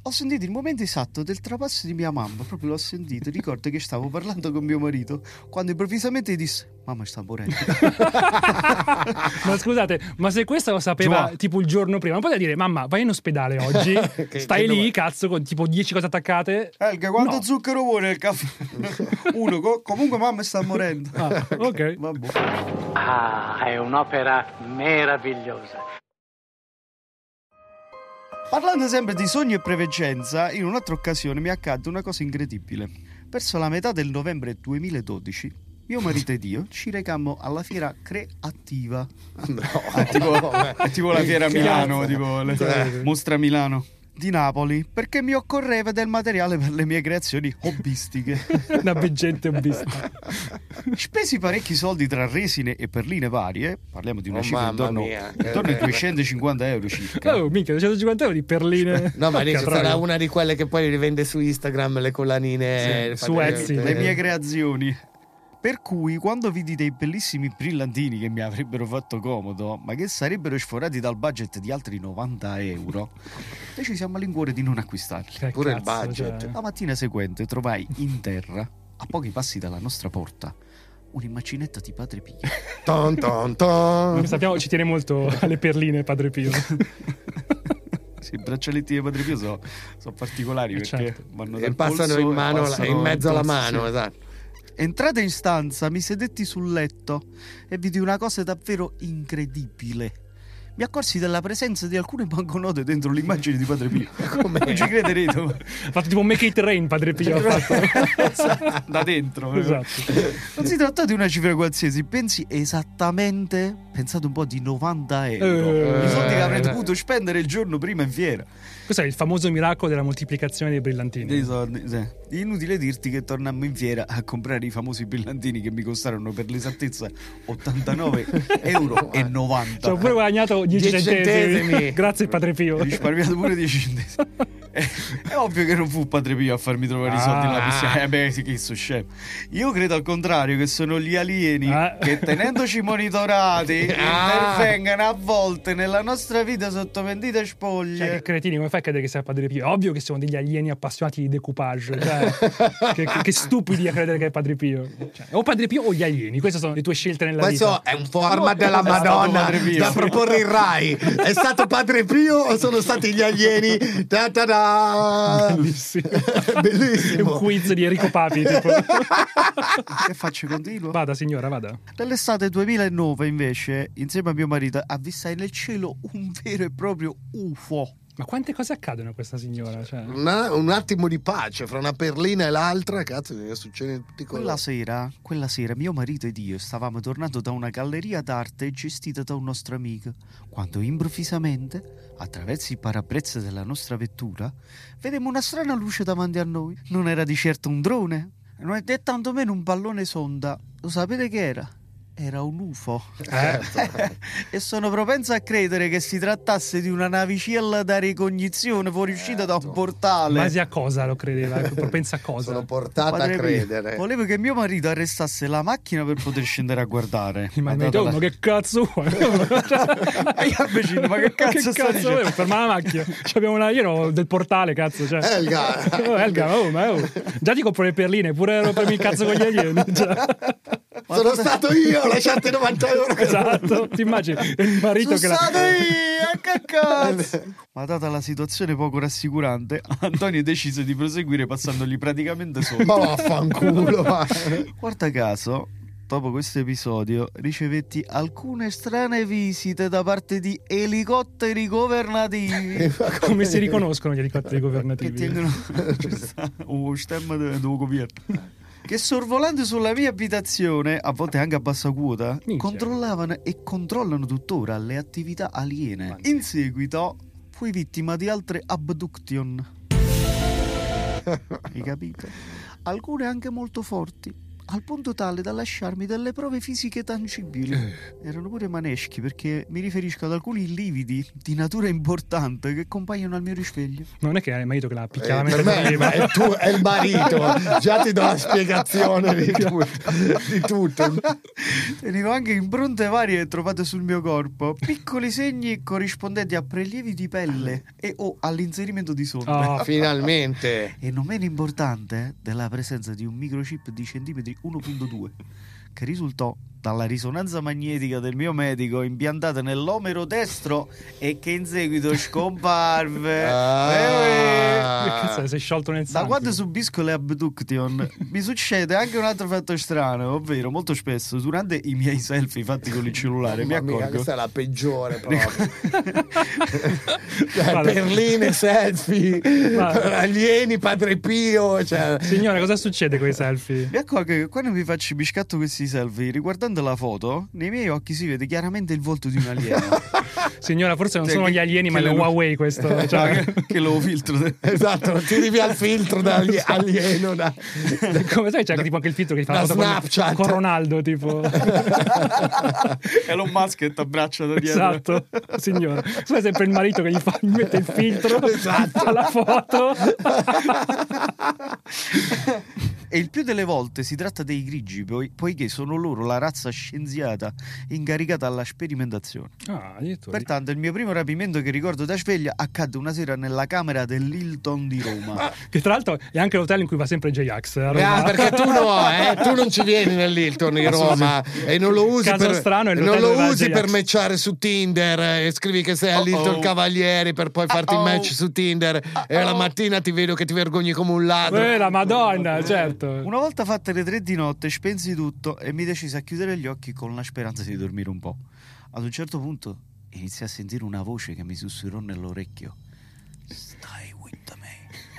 Speaker 7: Ho sentito il momento esatto del trapasso di mia mamma, proprio l'ho sentito. Ricordo che stavo parlando con mio marito quando improvvisamente disse: Mamma sta morendo.
Speaker 2: ma scusate, ma se questo lo sapeva
Speaker 7: Già.
Speaker 2: tipo il giorno prima, non poteva dire mamma vai in ospedale oggi,
Speaker 3: Che-
Speaker 2: stai
Speaker 3: che
Speaker 2: lì
Speaker 3: dove-
Speaker 2: cazzo con tipo 10 cose attaccate.
Speaker 7: Elga, quanto
Speaker 2: No.
Speaker 7: zucchero vuoi nel caffè? Uno, co- comunque mamma sta morendo.
Speaker 2: Ah, ok.
Speaker 7: Vabbè.
Speaker 5: Ah, è un'opera meravigliosa.
Speaker 7: Parlando sempre di sogni e preveggenza, in un'altra occasione mi accadde una cosa incredibile. Verso la metà del novembre 2012, mio marito ed io ci recammo alla fiera creativa.
Speaker 3: No,
Speaker 7: È tipo,
Speaker 3: vabbè.
Speaker 7: è tipo la fiera a Milano, tipo le-
Speaker 3: Eh.
Speaker 7: Mostra Milano di Napoli, perché mi occorreva del materiale per le mie creazioni hobbistiche.
Speaker 2: Una veggente hobbista.
Speaker 7: Spesi parecchi soldi tra resine e perline varie, parliamo di una
Speaker 3: Oh,
Speaker 7: cifra intorno, intorno ai 250 euro circa.
Speaker 2: Oh, minchia, 250 euro di perline.
Speaker 3: No, ma
Speaker 2: Che
Speaker 3: sarà una di quelle che poi rivende su Instagram le collanine.
Speaker 2: Sì, su
Speaker 3: fate-
Speaker 2: Etsy.
Speaker 7: le mie creazioni. Per cui quando vidi dei bellissimi brillantini che mi avrebbero fatto comodo, ma che sarebbero sforati dal budget di altri 90 euro, decisi a malincuore di non acquistarli.
Speaker 2: Che
Speaker 3: Pure il
Speaker 2: cazzo,
Speaker 3: budget.
Speaker 2: cioè.
Speaker 7: La mattina seguente trovai in terra, a pochi passi dalla nostra porta, un'immacinetta di Padre Pio.
Speaker 3: Ton, ton, ton.
Speaker 2: Come sappiamo ci tiene molto alle perline Padre Pio.
Speaker 7: Sì, i braccialetti di Padre Pio sono particolari
Speaker 2: Eh,
Speaker 7: perché
Speaker 2: certo.
Speaker 7: vanno
Speaker 3: E
Speaker 7: dal
Speaker 3: passano
Speaker 7: polso
Speaker 3: in
Speaker 7: e
Speaker 3: mano,
Speaker 7: passano
Speaker 3: in mezzo alla mano,
Speaker 7: sì.
Speaker 3: esatto.
Speaker 7: Entrata in stanza, mi sedetti sul letto e vidi una cosa davvero incredibile. Mi accorsi della presenza di alcune banconote dentro l'immagine di Padre Pio.
Speaker 3: Come?
Speaker 7: Non ci crederete.
Speaker 2: Ha fatto tipo un make it rain Padre Pio. ha fatto.
Speaker 7: da dentro.
Speaker 2: esatto.
Speaker 7: Non si tratta di una cifra qualsiasi, pensi esattamente, pensate un po' di 90 euro.
Speaker 2: Eh.
Speaker 7: I soldi che avrei
Speaker 3: Eh.
Speaker 7: dovuto spendere il giorno prima in fiera.
Speaker 2: Questo è il famoso miracolo della moltiplicazione dei brillantini.
Speaker 7: Dei soldi, sì. Inutile dirti che tornammo in fiera a comprare i famosi brillantini che mi costarono per l'esattezza 89 euro e 90.
Speaker 2: Ci ho pure guadagnato 10,
Speaker 3: 10
Speaker 2: centesimi.
Speaker 3: centesimi.
Speaker 2: Grazie Padre Pio.
Speaker 7: Ho risparmiato pure 10 centesimi. È, ovvio che non fu Padre Pio a farmi trovare i soldi nella
Speaker 2: Ah.
Speaker 7: piscina. Eh beh, sì, che so scemo. Io credo al contrario che sono gli alieni
Speaker 2: Ah.
Speaker 7: che tenendoci monitorati
Speaker 3: Ah.
Speaker 7: intervengano a volte nella nostra vita sotto
Speaker 2: Cioè,
Speaker 7: spoglie.
Speaker 2: che cretini, come fai a credere che sia Padre Pio? È ovvio che siamo degli alieni appassionati di decoupage. Cioè, che, che- stupidi a credere che è Padre Pio. Cioè, o Padre Pio o gli alieni. Queste sono le tue scelte nella
Speaker 3: Questo
Speaker 2: vita.
Speaker 3: è un format della
Speaker 7: È stato
Speaker 3: Madonna da proporre in Rai. È stato Padre Pio o sono stati gli alieni? Ta ta da.
Speaker 2: Bellissimo. È
Speaker 3: Bellissimo.
Speaker 2: un quiz di Enrico Papi.
Speaker 7: Che faccio? Continuo?
Speaker 2: Vada, signora, vada.
Speaker 7: Nell'estate 2009, invece, insieme a mio marito, avvistai nel cielo un vero e proprio UFO.
Speaker 2: Ma quante cose accadono a questa signora? Cioè,
Speaker 3: Una- un attimo di pace fra una perlina e l'altra, cazzo, che succede tutti i
Speaker 7: Quella
Speaker 3: colori.
Speaker 7: sera, quella sera, mio marito ed io stavamo tornando da una galleria d'arte gestita da un nostro amico, quando improvvisamente, attraverso i parabrezza della nostra vettura, vedemmo una strana luce davanti a noi. Non era di certo un drone, non è né tantomeno un pallone sonda. Lo sapete che era? Era un UFO. e sono propenso a credere che si trattasse di una navicella da ricognizione fuoriuscita da un portale.
Speaker 2: base a cosa lo credeva? Propensa a cosa?
Speaker 3: Sono portata a
Speaker 7: Padre Pio,
Speaker 3: credere.
Speaker 7: Volevo che mio marito arrestasse la macchina per poter scendere a guardare.
Speaker 2: Ma,
Speaker 7: Ha
Speaker 2: ma,
Speaker 7: dato la-
Speaker 2: ma che cazzo vuoi?
Speaker 7: E io vicino, ma che cazzo sta dicendo?
Speaker 2: vuoi? Ferma la macchina. Ci abbiamo una... Io ero del portale, cazzo. Cioè.
Speaker 3: Elga.
Speaker 2: Oh, Elga, oh, ma oh. Già ti compro le perline, pure rompermi il cazzo con gli alieni. Cioè.
Speaker 3: Sono stato io, lasciate 90 euro.
Speaker 2: Esatto, ti immagini il marito
Speaker 7: Sono
Speaker 2: che la...
Speaker 7: stato io, che cazzo! Ma data la situazione poco rassicurante, Antonio decise di proseguire passandogli praticamente sopra.
Speaker 3: Ma vaffanculo. va.
Speaker 7: Guarda caso, dopo questo episodio ricevetti alcune strane visite da parte di elicotteri governativi
Speaker 2: Come si riconoscono gli elicotteri
Speaker 7: che
Speaker 2: governativi?
Speaker 7: tengono un stemma del governo. Che sorvolando sulla mia abitazione, a volte anche a bassa quota,
Speaker 2: Minchia.
Speaker 7: controllavano e controllano tuttora le attività aliene.
Speaker 2: Minchia.
Speaker 7: In seguito fui vittima di altre abduction. Hai capito? Alcune anche molto forti, al punto tale da lasciarmi delle prove fisiche tangibili. Erano pure maneschi perché mi riferisco ad alcuni lividi di natura importante che compaiono al mio risveglio.
Speaker 2: Non è che è il marito che la
Speaker 3: Eh,
Speaker 2: picchiava
Speaker 3: per
Speaker 2: mentre
Speaker 3: me
Speaker 2: dormiva.
Speaker 3: è, tu, è il marito, già ti do la spiegazione di tutto. Di tutto.
Speaker 7: Tenevo anche impronte varie trovate sul mio corpo, piccoli segni corrispondenti a prelievi di pelle e o all'inserimento di sonde.
Speaker 2: Oh,
Speaker 3: Finalmente.
Speaker 7: E non meno importante della presenza di un microchip di centimetri 1.2 che risultò dalla risonanza magnetica del mio medico impiantata nell'omero destro e che in seguito scomparve.
Speaker 3: Ah.
Speaker 7: Eh,
Speaker 2: che cazzo, sei sciolto nel
Speaker 7: Da
Speaker 2: sangue.
Speaker 7: quando subisco le abduction mi succede anche un altro fatto strano, ovvero molto spesso durante i miei selfie fatti con il cellulare mi accorgo
Speaker 3: questa è la peggiore proprio. Cioè,
Speaker 2: Vale.
Speaker 3: perline, selfie,
Speaker 2: Vale.
Speaker 3: alieni, padre Pio. Cioè.
Speaker 2: Signore, cosa succede con i selfie?
Speaker 7: Mi accorgo che quando mi faccio mi scatto questi selfie, riguardando la foto, nei miei occhi si vede chiaramente il volto di un alieno.
Speaker 2: Signora, forse non
Speaker 7: Cioè,
Speaker 2: sono
Speaker 7: che-
Speaker 2: gli alieni, ma le
Speaker 7: le-
Speaker 2: Huawei questo.
Speaker 7: Cioè,
Speaker 2: Cioè,
Speaker 7: che, lo filtro.
Speaker 3: Esatto, tiri via il filtro da ali- alieno. Da...
Speaker 2: come sai, c'è anche tipo anche il filtro che fa
Speaker 3: Da
Speaker 2: la foto con-
Speaker 3: Snapchat.
Speaker 2: con Ronaldo, tipo.
Speaker 7: Elon Musk che ti abbraccia da dietro.
Speaker 2: esatto, signora. Sai sempre il marito che gli, fa, gli mette il filtro
Speaker 3: Esatto.
Speaker 2: alla foto.
Speaker 7: E il più delle volte si tratta dei grigi, poi- poiché sono loro la razza scienziata incaricata alla sperimentazione.
Speaker 2: Ah.
Speaker 7: Pertanto il mio primo rapimento che ricordo da sveglia accadde una sera nella camera dell'Hilton di Roma.
Speaker 2: Che tra l'altro è anche l'hotel in cui va sempre J-Ax. Roma.
Speaker 3: Ah, perché tu no, eh? tu non ci vieni nell'Hilton di Roma e non lo usi,
Speaker 2: Caso
Speaker 3: per,
Speaker 2: strano
Speaker 3: non lo usi per matchare su Tinder eh, e scrivi che sei all'Hilton
Speaker 7: Uh-oh.
Speaker 3: Cavalieri per poi farti il
Speaker 7: Uh-oh.
Speaker 3: match su Tinder e la mattina ti vedo che ti vergogni come un ladro.
Speaker 2: Eh, la madonna, certo.
Speaker 7: Una volta fatte le tre di notte, spensi tutto e mi decisi a chiudere gli occhi con la speranza di dormire un po'. Ad un certo punto iniziai a sentire una voce che mi sussurrò nell'orecchio.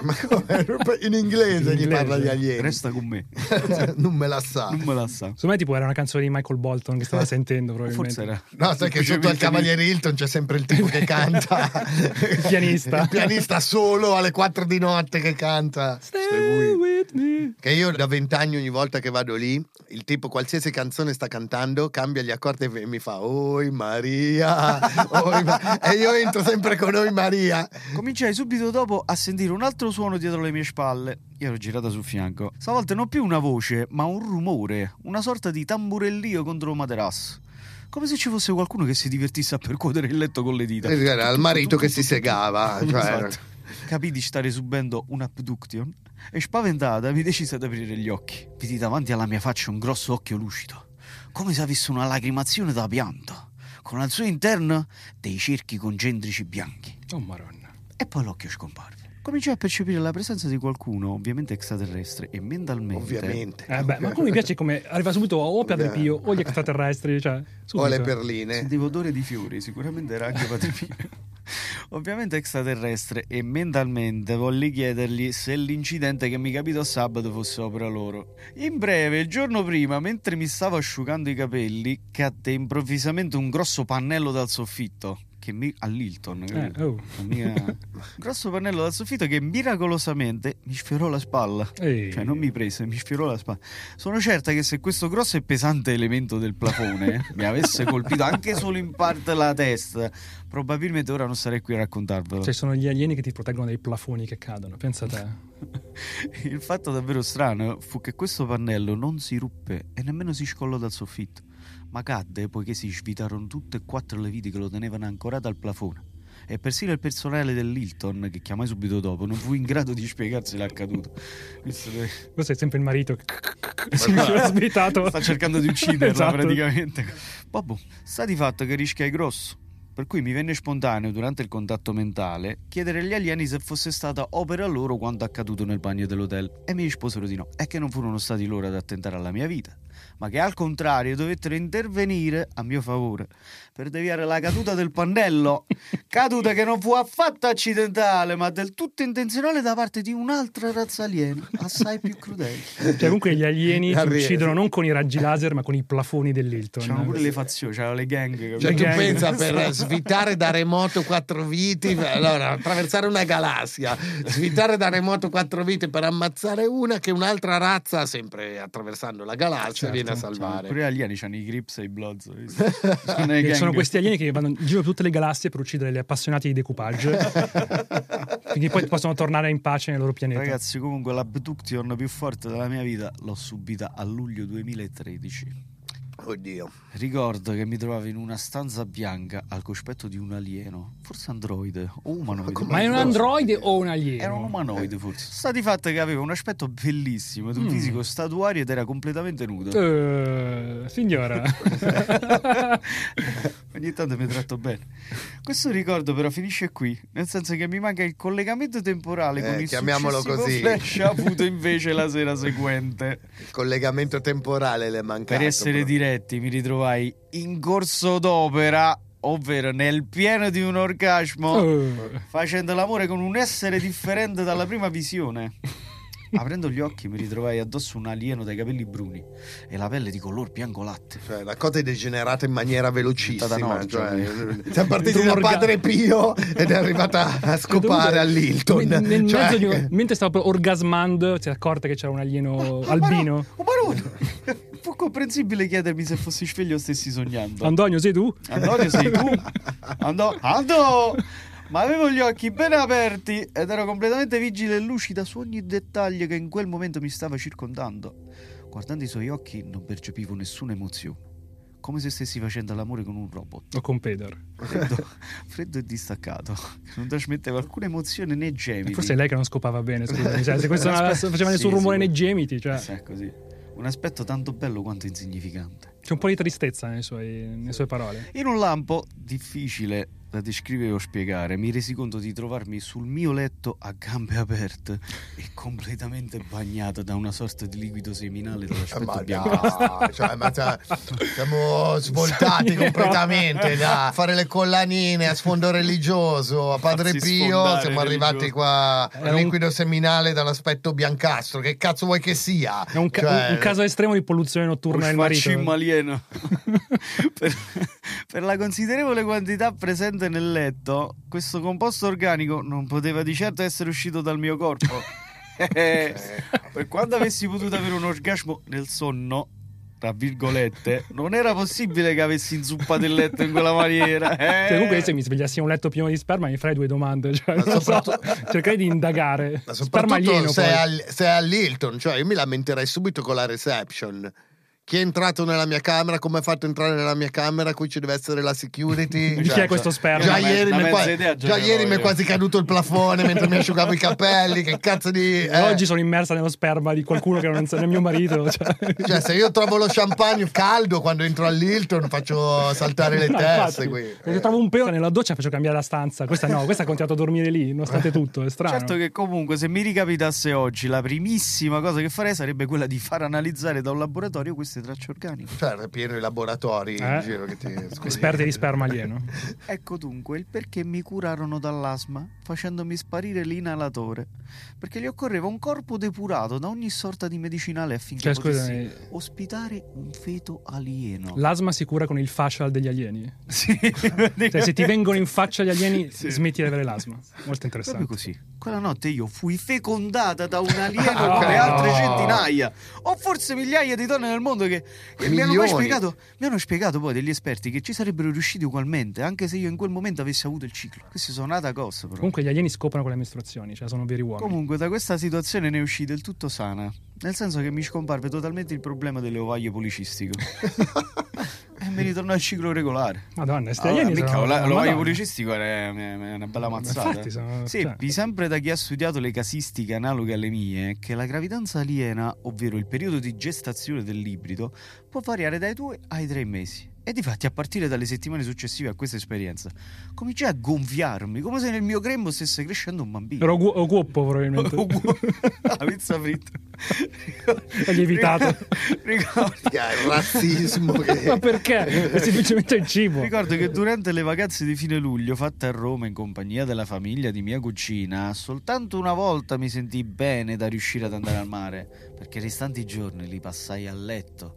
Speaker 3: Ma come? In inglese
Speaker 2: In
Speaker 3: gli
Speaker 2: inglese.
Speaker 3: parla di alieni.
Speaker 7: Resta con me.
Speaker 3: non me la sa.
Speaker 7: Non me la sa.
Speaker 2: Secondo me tipo era una canzone di Michael Bolton che stava sentendo probabilmente.
Speaker 7: Forse era.
Speaker 3: No, sai che sotto al Cavaliere Hilton c'è sempre il tipo che canta.
Speaker 2: Il pianista.
Speaker 3: Il pianista solo alle 4 di notte che canta.
Speaker 2: Stay with me.
Speaker 3: Che io da vent'anni ogni volta che vado lì, il tipo qualsiasi canzone sta cantando, cambia gli accordi e mi fa Oi Maria, oi Ma-" e io entro sempre con Oi Maria.
Speaker 7: Cominciai subito dopo a sentire un altro suono dietro le mie spalle. Io ero girata sul fianco. Stavolta non più una voce, ma un rumore, una sorta di tamburellio contro un materasso. Come se ci fosse qualcuno che si divertisse a percuotere il letto con le dita.
Speaker 3: Era il marito che si segava. Cioè,
Speaker 7: Esatto. Capì di stare subendo un abduction e spaventata mi decise ad aprire gli occhi. Vidi davanti alla mia faccia un grosso occhio lucido, come se avesse una lacrimazione da pianto, con al suo interno dei cerchi concentrici bianchi.
Speaker 2: Oh maronna.
Speaker 7: E poi l'occhio scomparve. Cominciai a percepire la presenza di qualcuno, ovviamente extraterrestre, e mentalmente.
Speaker 3: ovviamente.
Speaker 2: Eh beh, ma come mi piace come arriva subito o Padre Pio o gli extraterrestri, cioè
Speaker 3: O le perline.
Speaker 7: Sentivo odore di fiori, sicuramente era anche Padre Pio. Ovviamente extraterrestre e mentalmente volli chiedergli se l'incidente che mi capitò sabato fosse opera loro. In breve, il giorno prima, mentre mi stavo asciugando i capelli, cadde improvvisamente un grosso pannello dal soffitto. Che mi... all'Hilton.
Speaker 2: Eh, oh.
Speaker 7: Mia- grosso pannello dal soffitto che miracolosamente mi sfiorò la spalla.
Speaker 2: Ehi.
Speaker 7: Cioè, non mi prese, mi sfiorò la spalla. Sono certa che se questo grosso e pesante elemento del plafone mi avesse colpito anche solo in parte la testa, probabilmente ora non sarei qui a raccontarvelo.
Speaker 2: Cioè sono gli alieni che ti proteggono dai plafoni che cadono, pensa a te.
Speaker 7: Il fatto davvero strano fu che questo pannello non si ruppe e nemmeno si scollò dal soffitto, ma cadde poiché si svitarono tutte e quattro le viti che lo tenevano ancorato al plafone. E persino il personale dell'Hilton, che chiamai subito dopo, non fu in grado di spiegarsi l'accaduto. Visto che-
Speaker 2: Questo è sempre il marito. che-. Si è svitato.
Speaker 7: Sta cercando di ucciderla
Speaker 2: Esatto.
Speaker 7: praticamente. Vabbè, sta di fatto che rischia è grosso. Per cui mi venne spontaneo, durante il contatto mentale, chiedere agli alieni se fosse stata opera loro quanto accaduto nel bagno dell'hotel. E mi risposero di no. E che non furono stati loro ad attentare alla mia vita, ma che al contrario dovettero intervenire a mio favore per deviare la caduta del pannello. Caduta che non fu affatto accidentale, ma del tutto intenzionale da parte di un'altra razza aliena, assai più crudele.
Speaker 2: Cioè, comunque gli alieni
Speaker 3: Arriva,
Speaker 2: uccidono non con i raggi laser, ma con i plafoni dell'Hilton.
Speaker 7: C'erano pure le fazioni, c'erano le gang. capito?
Speaker 3: Cioè, tu
Speaker 2: gang.
Speaker 3: pensa per svitare da remoto quattro viti, allora attraversare una galassia, svitare da remoto quattro viti per ammazzare una che un'altra razza, sempre attraversando la galassia,
Speaker 2: Certo,
Speaker 3: viene a
Speaker 2: certo.
Speaker 3: salvare.
Speaker 7: Pure gli alieni hanno i grips e i bloods. Sono,
Speaker 2: sono questi alieni che vanno in giro per tutte le galassie per uccidere gli appassionati di decoupage. Finché poi possono tornare in pace nel loro pianeta.
Speaker 7: Ragazzi, comunque l'abduction più forte della mia vita l'ho subita a luglio 2013.
Speaker 3: Oddio.
Speaker 7: Ricordo che mi trovavo in una stanza bianca al cospetto di un alieno, forse androide o umanoide.
Speaker 2: Ma è un androide o un alieno?
Speaker 7: Era un umanoide forse. Sta di fatto che aveva un aspetto bellissimo, di un
Speaker 2: Mm.
Speaker 7: fisico statuario ed era completamente nudo.
Speaker 2: Eh, signora.
Speaker 7: Ogni tanto mi tratto bene. Questo ricordo però finisce qui, nel senso che mi manca il collegamento temporale
Speaker 3: Eh,
Speaker 7: con il
Speaker 3: chiamiamolo così.
Speaker 7: flash avuto invece la sera seguente.
Speaker 3: Il collegamento temporale le è mancato.
Speaker 7: Per essere
Speaker 3: però.
Speaker 7: Diretti, mi ritrovai in corso d'opera, ovvero nel pieno di un orgasmo,
Speaker 2: Eh.
Speaker 7: facendo l'amore con un essere differente dalla prima visione. Aprendo gli occhi mi ritrovai addosso un alieno dai capelli bruni e la pelle di color bianco latte.
Speaker 3: Cioè, la cosa è degenerata in maniera velocissima.
Speaker 7: Nord,
Speaker 3: cioè, siamo partiti
Speaker 2: Dentro
Speaker 3: da Padre Pio ed è arrivata a scopare all'Hilton.
Speaker 2: Nel, nel
Speaker 3: Cioè,
Speaker 2: di mentre stavo proprio orgasmando, si è accorta che c'era un alieno albino.
Speaker 7: Un barone! Fu comprensibile chiedermi se fossi sveglio o stessi sognando.
Speaker 2: Antonio, sei tu?
Speaker 7: Antonio sei tu? Andò. Andò! Ma avevo gli occhi ben aperti ed ero completamente vigile e lucida su ogni dettaglio che in quel momento mi stava circondando. Guardando i suoi occhi non percepivo nessuna emozione. Come se stessi facendo l'amore con un robot.
Speaker 2: O con Pedro.
Speaker 7: Freddo, freddo e distaccato. Non trasmetteva alcuna emozione né gemiti.
Speaker 2: Forse è lei che non scopava bene, scusami. Cioè, se questo faceva nessun
Speaker 7: sì,
Speaker 2: rumore
Speaker 7: sì.
Speaker 2: nei gemiti, cioè,
Speaker 7: Sì, è così. Un aspetto tanto bello quanto insignificante.
Speaker 2: c'è un po' di tristezza nei suoi- nelle sue parole.
Speaker 7: In un lampo difficile da descrivere o spiegare, mi resi conto di trovarmi sul mio letto a gambe aperte e completamente bagnato da una sorta di liquido seminale dall'aspetto bianco.
Speaker 3: dai, cioè, ma cioè, siamo svoltati completamente da fare le collanine a sfondo religioso a Padre
Speaker 7: Farsi
Speaker 3: Pio siamo arrivati
Speaker 7: religioso.
Speaker 3: qua
Speaker 2: Era
Speaker 3: al
Speaker 2: un-
Speaker 3: liquido seminale dall'aspetto biancastro che cazzo vuoi che sia
Speaker 2: È un, ca-
Speaker 3: Cioè,
Speaker 2: un caso estremo di polluzione notturna del marito.
Speaker 7: Sfacimmo alieno. per, per la considerevole quantità presente nel letto, questo composto organico non poteva di certo essere uscito dal mio corpo. Eh, per quanto avessi potuto avere un orgasmo nel sonno, tra virgolette, non era possibile che avessi inzuppato il letto in quella maniera. eh.
Speaker 2: Cioè, comunque, se mi svegliassi in un letto pieno di sperma, mi farei due domande. Cioè, non so,
Speaker 3: soprattutto-
Speaker 2: cercherei di indagare.
Speaker 3: ma soprattutto se al- se è all'Hilton cioè io mi lamenterei subito con la reception chi è entrato nella mia camera come ha fatto entrare nella mia camera qui ci deve essere la security
Speaker 2: Chi
Speaker 3: Cioè,
Speaker 2: è questo sperma?
Speaker 3: Già ieri,
Speaker 7: me-
Speaker 3: mi
Speaker 7: una
Speaker 3: è qua-
Speaker 7: mezza idea
Speaker 3: già ieri mi è quasi caduto il plafone mentre mi asciugavo i capelli. Che cazzo di. Eh.
Speaker 2: Oggi sono immersa nello sperma di qualcuno che non sa, nel mio marito. Cioè.
Speaker 3: Cioè, se io trovo lo champagne caldo quando entro all'Hilton, faccio saltare le
Speaker 2: No,
Speaker 3: teste
Speaker 2: infatti,
Speaker 3: qui.
Speaker 2: Se trovo un pelo nella doccia faccio cambiare la stanza. Questa no, questa ha continuato a dormire lì, nonostante tutto. È strano.
Speaker 7: Certo che comunque se mi ricapitasse oggi la primissima cosa che farei sarebbe quella di far analizzare da un laboratorio queste tracce organiche.
Speaker 3: Cioè, pieno i laboratori in
Speaker 2: Eh?
Speaker 3: giro che ti. scusi.
Speaker 2: Esperti di sperma alieno.
Speaker 7: Ecco dunque il perché mi curarono dall'asma facendomi sparire l'inalatore. Perché gli occorreva un corpo depurato da ogni sorta di medicinale affinché
Speaker 2: Cioè,
Speaker 7: potessi
Speaker 2: scusami,
Speaker 7: ospitare un feto alieno.
Speaker 2: l'asma si cura con il facial degli alieni.
Speaker 7: Sì,
Speaker 2: Cioè, se ti vengono in faccia gli alieni,
Speaker 7: Sì.
Speaker 2: smetti di avere l'asma. Molto
Speaker 7: Proprio
Speaker 2: interessante.
Speaker 7: così. Quella notte io fui fecondata da un alieno
Speaker 3: Ah,
Speaker 7: come altre
Speaker 3: no.
Speaker 7: centinaia o forse migliaia di donne nel mondo che, che mi hanno spiegato mi hanno spiegato poi degli esperti che ci sarebbero riusciti ugualmente anche se io in quel momento avessi avuto il ciclo. Questi sono nata cosa però.
Speaker 2: Comunque gli alieni scoprono con le mestruazioni, cioè sono veri uomini.
Speaker 7: Comunque da questa situazione ne uscì del tutto sana. Nel senso che mi scomparve totalmente il problema dell'ovaio policistico. e mi ritornò al ciclo regolare.
Speaker 2: Madonna, questi
Speaker 7: Allora, mica,
Speaker 2: sono-
Speaker 7: la- l'ovaio
Speaker 2: Madonna.
Speaker 7: policistico è è una bella mazzata.
Speaker 2: Infatti sono-
Speaker 7: Sì,
Speaker 2: cioè-
Speaker 7: sempre da chi ha studiato le casistiche analoghe alle mie, che la gravidanza aliena, ovvero il periodo di gestazione dell'ibrido, può variare dai due ai tre mesi. E difatti, a partire dalle settimane successive a questa esperienza, cominciai a gonfiarmi, come se nel mio grembo stesse crescendo un bambino.
Speaker 2: Ero gu- o guoppo probabilmente.
Speaker 7: La pizza fritta.
Speaker 2: È lievitato.
Speaker 7: Ricordo,
Speaker 3: il razzismo. che-
Speaker 2: Ma perché? È semplicemente il cibo.
Speaker 7: ricordo che durante le vacanze di fine luglio, fatte a Roma in compagnia della famiglia di mia cugina, soltanto una volta mi sentii bene da riuscire ad andare al mare, perché i restanti giorni li passai a letto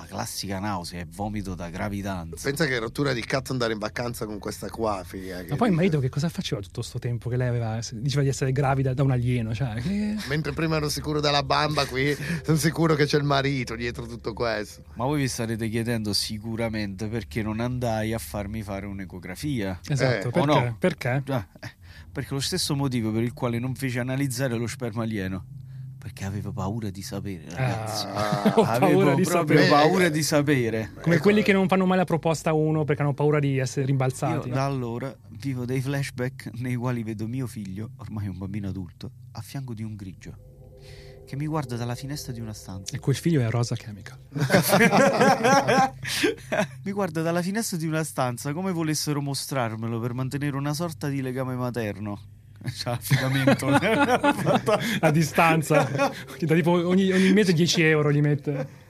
Speaker 7: la classica nausea e vomito da gravidanza.
Speaker 3: Pensa che rottura di cazzo andare in vacanza con questa qua, figa. che-
Speaker 2: Ma poi il marito che cosa faceva tutto sto tempo che lei aveva, diceva di essere gravida da un alieno? Cioè, che...
Speaker 3: Mentre prima ero sicuro della bamba, qui sono sicuro che c'è il marito dietro tutto questo.
Speaker 7: Ma voi vi starete chiedendo sicuramente perché non andai a farmi fare un'ecografia.
Speaker 2: Esatto,
Speaker 3: Eh,
Speaker 2: perché?
Speaker 7: o no?
Speaker 2: Perché?
Speaker 7: Ah, eh, perché lo stesso motivo per il quale non feci analizzare lo sperma alieno. Perché avevo paura di sapere, ragazzi.
Speaker 3: Ah,
Speaker 2: ho
Speaker 7: avevo
Speaker 2: paura di
Speaker 7: proprio
Speaker 2: sapere.
Speaker 7: paura di sapere.
Speaker 2: Come quelli che non fanno mai la proposta a uno perché hanno paura di essere
Speaker 7: Io
Speaker 2: rimbalzati.
Speaker 7: da allora vivo dei flashback nei quali vedo mio figlio, ormai un bambino adulto, a fianco di un grigio che mi guarda dalla finestra di una stanza.
Speaker 2: E quel figlio è Rosa Chemical.
Speaker 7: mi guarda dalla finestra di una stanza come volessero mostrarmelo per mantenere una sorta di legame materno. C'ha affidamento.
Speaker 2: A distanza. Tipo ogni, ogni mese 10 euro gli mette.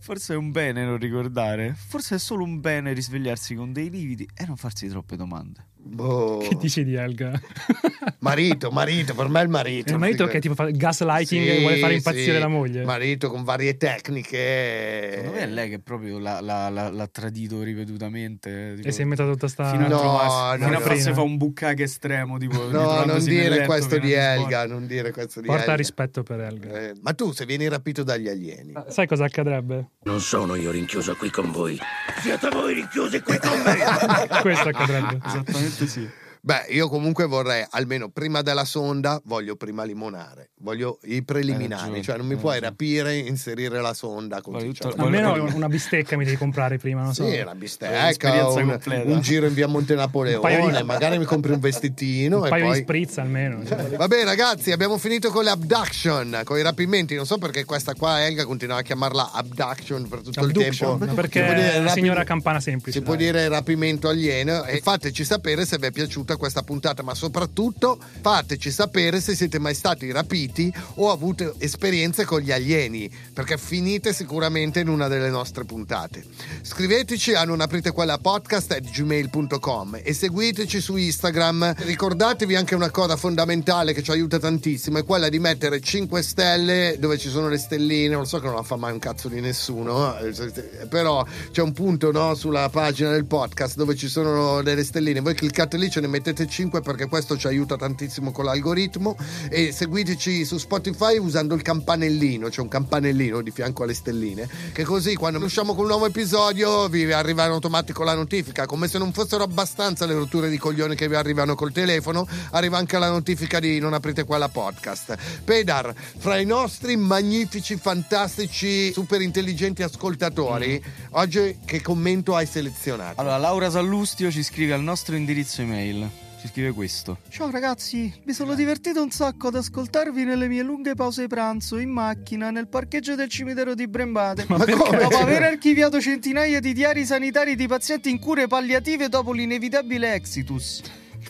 Speaker 7: Forse è un bene non ricordare. Forse è solo un bene risvegliarsi con dei lividi e non farsi troppe domande.
Speaker 3: Boh.
Speaker 2: Che dici di Elga?
Speaker 3: Marito, marito, per me è il marito.
Speaker 2: Il marito che tipo fa gaslighting e vuole fare impazzire
Speaker 3: sì.
Speaker 2: la moglie.
Speaker 3: Marito con varie tecniche.
Speaker 7: Secondo me è lei che proprio l'ha, l'ha- l'ha- l'ha tradito ripetutamente. tipo,
Speaker 2: E si è inventato tutta sta...
Speaker 7: Fino a
Speaker 3: No,
Speaker 7: trovarsi,
Speaker 3: no,
Speaker 7: fino a
Speaker 3: no.
Speaker 7: farsi fa un bucacche estremo. Tipo,
Speaker 3: No, non dire questo di
Speaker 7: pieno
Speaker 3: Elga,
Speaker 7: sporco.
Speaker 3: non dire questo di
Speaker 2: Porta
Speaker 3: Elga.
Speaker 2: rispetto per Elga.
Speaker 3: Eh, ma tu se vieni rapito dagli alieni,
Speaker 2: Sai cosa accadrebbe?
Speaker 8: Non sono io rinchiuso qui con voi. Siete voi rinchiusi qui con me.
Speaker 2: Questo accadrebbe.
Speaker 7: Esattamente sì.
Speaker 3: Beh, io comunque vorrei almeno prima della sonda, voglio prima limonare, voglio i preliminari,
Speaker 7: ragione,
Speaker 3: cioè non mi
Speaker 7: hai
Speaker 3: puoi rapire, inserire la sonda così.
Speaker 7: Voglio
Speaker 3: cioè,
Speaker 2: Almeno
Speaker 7: voglio-
Speaker 2: una bistecca mi devi comprare prima, non so.
Speaker 3: Sì, una bistecca, un, un giro in via Monte Napoleone,
Speaker 2: di-
Speaker 3: magari mi compri un vestitino
Speaker 2: Un
Speaker 3: e
Speaker 2: paio
Speaker 3: poi...
Speaker 2: di spritz almeno. cioè.
Speaker 3: Vabbè ragazzi, abbiamo finito con le abduction, con i rapimenti. Non so perché questa qua Elga continua a chiamarla abduction per tutto
Speaker 2: Abduction,
Speaker 3: il tempo.
Speaker 2: perché
Speaker 3: può
Speaker 2: è la
Speaker 3: rapi-
Speaker 2: signora campana semplice.
Speaker 3: Si può
Speaker 2: dai.
Speaker 3: dire rapimento alieno e fateci sapere se vi è piaciuta questa puntata, ma soprattutto fateci sapere se siete mai stati rapiti o avuto esperienze con gli alieni, perché finite sicuramente in una delle nostre puntate. Scriveteci a non aprite quella podcast at gmail.com e seguiteci su Instagram. Ricordatevi anche una cosa fondamentale che ci aiuta tantissimo, è quella di mettere 5 stelle dove ci sono le stelline, non so che non la fa mai un cazzo di nessuno, eh, però c'è un punto no, sulla pagina del podcast dove ci sono delle stelline, voi cliccate lì, ce ne mettete 5 perché questo ci aiuta tantissimo con l'algoritmo e seguiteci su Spotify usando il campanellino, c'è un campanellino di fianco alle stelline, che così quando usciamo con un nuovo episodio vi arriva in automatico la notifica, come se non fossero abbastanza le rotture di coglioni che vi arrivano col telefono, arriva anche la notifica di non aprite quella podcast. Pedar, fra i nostri magnifici, fantastici, super intelligenti ascoltatori, oggi che commento hai selezionato?
Speaker 7: Allora, Laura Sallustio ci scrive al nostro indirizzo email. Ci scrive questo. Ciao ragazzi, mi sono divertito un sacco ad ascoltarvi nelle mie lunghe pause pranzo in macchina nel parcheggio del cimitero di Brembate.
Speaker 3: Ma come?
Speaker 7: Dopo aver archiviato centinaia di diari sanitari di pazienti in cure palliative dopo l'inevitabile exitus.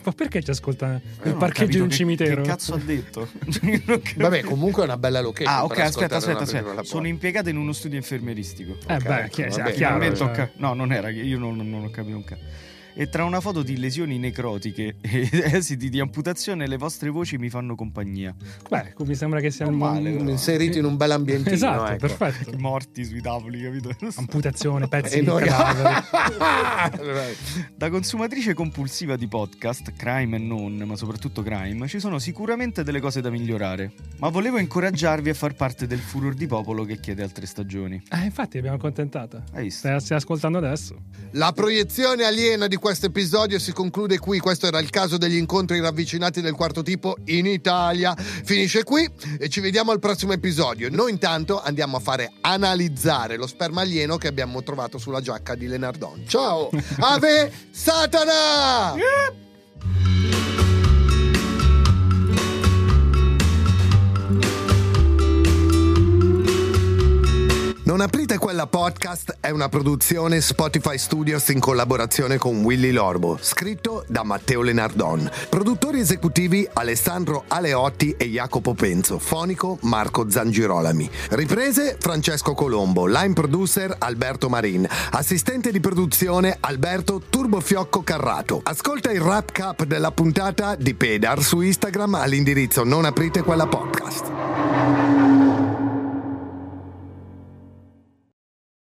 Speaker 2: Ma perché ci ascolta nel
Speaker 7: non ho
Speaker 2: parcheggio di un
Speaker 7: che-
Speaker 2: cimitero?
Speaker 7: Che cazzo ha detto? Non.
Speaker 3: Vabbè, comunque è una bella location.
Speaker 7: Ah, ok, aspetta, aspetta, aspetta. Sono
Speaker 3: podcast.
Speaker 7: impiegato in uno studio infermieristico.
Speaker 2: Eh
Speaker 3: Ok,
Speaker 2: beh, chi è,
Speaker 3: vabbè,
Speaker 2: chiaro,
Speaker 7: Finalmente ho
Speaker 2: cioè.
Speaker 7: ca- No, non era, io non, non ho capito un cazzo. E tra una foto di lesioni necrotiche e esiti di amputazione, le vostre voci mi fanno compagnia.
Speaker 2: Beh, mi sembra che sia il
Speaker 7: Normale,
Speaker 2: mondo.
Speaker 7: però.
Speaker 3: Inseriti in un bel ambientino.
Speaker 2: Esatto,
Speaker 3: ecco.
Speaker 2: perfetto.
Speaker 7: Morti sui tavoli, capito?
Speaker 2: Amputazione, pezzi
Speaker 3: E
Speaker 2: di
Speaker 3: noi...
Speaker 7: Da consumatrice compulsiva di podcast, crime e non, ma soprattutto crime, ci sono sicuramente delle cose da migliorare. Ma volevo incoraggiarvi a far parte del furor di popolo che chiede altre stagioni.
Speaker 2: Eh, infatti abbiamo accontentata.
Speaker 7: Hai visto?
Speaker 2: Stai, stai ascoltando adesso.
Speaker 3: La proiezione aliena di questo episodio si conclude qui. Questo era il caso degli incontri ravvicinati del quarto tipo in Italia. Finisce qui e ci vediamo al prossimo episodio. Noi intanto andiamo a fare analizzare lo sperma alieno che abbiamo trovato sulla giacca di Lenardon. Ciao! Ave Satana! Non aprite quella podcast è una produzione Spotify Studios in collaborazione con Willy Lorbo, scritto da Matteo Lenardon. Produttori esecutivi Alessandro Aleotti e Jacopo Penzo, fonico Marco Zangirolami. Riprese Francesco Colombo, line producer Alberto Marin, assistente di produzione Alberto Turbofiocco Carrato. Ascolta il rap cap della puntata di Pedar su Instagram all'indirizzo non aprite quella podcast.